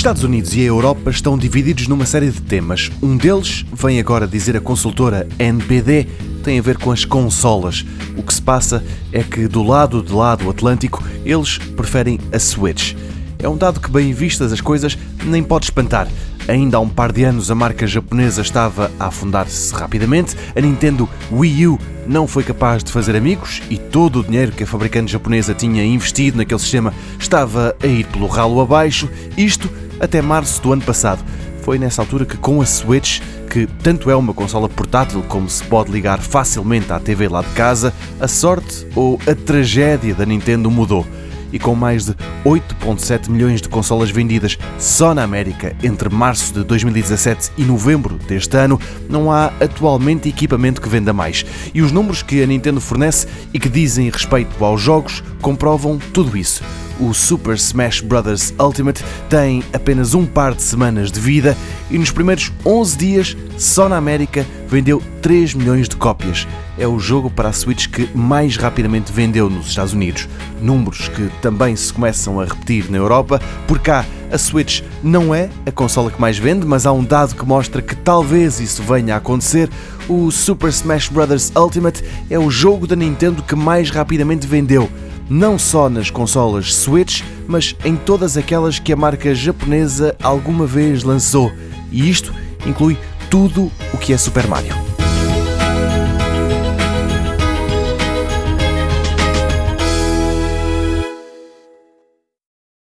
Estados Unidos e a Europa estão divididos numa série de temas. Um deles, vem agora dizer a consultora NPD, tem a ver com as consolas. O que se passa é que do lado de lá do Atlântico, eles preferem a Switch. É um dado que, bem vistas as coisas, nem pode espantar. Ainda há um par de anos a marca japonesa estava a afundar-se rapidamente, a Nintendo Wii U não foi capaz de fazer amigos e todo o dinheiro que a fabricante japonesa tinha investido naquele sistema estava a ir pelo ralo abaixo, isto até março do ano passado. Foi nessa altura que, com a Switch, que tanto é uma consola portátil como se pode ligar facilmente à TV lá de casa, a sorte ou a tragédia da Nintendo mudou e com mais de 8,7 milhões de consolas vendidas só na América entre março de 2017 e novembro deste ano, não há atualmente equipamento que venda mais. E os números que a Nintendo fornece e que dizem respeito aos jogos comprovam tudo isso o Super Smash Bros. Ultimate tem apenas um par de semanas de vida e nos primeiros 11 dias, só na América, vendeu 3 milhões de cópias. É o jogo para a Switch que mais rapidamente vendeu nos Estados Unidos. Números que também se começam a repetir na Europa. Por cá, a Switch não é a consola que mais vende, mas há um dado que mostra que talvez isso venha a acontecer. O Super Smash Bros. Ultimate é o jogo da Nintendo que mais rapidamente vendeu não só nas consolas Switch, mas em todas aquelas que a marca japonesa alguma vez lançou. E isto inclui tudo o que é Super Mario.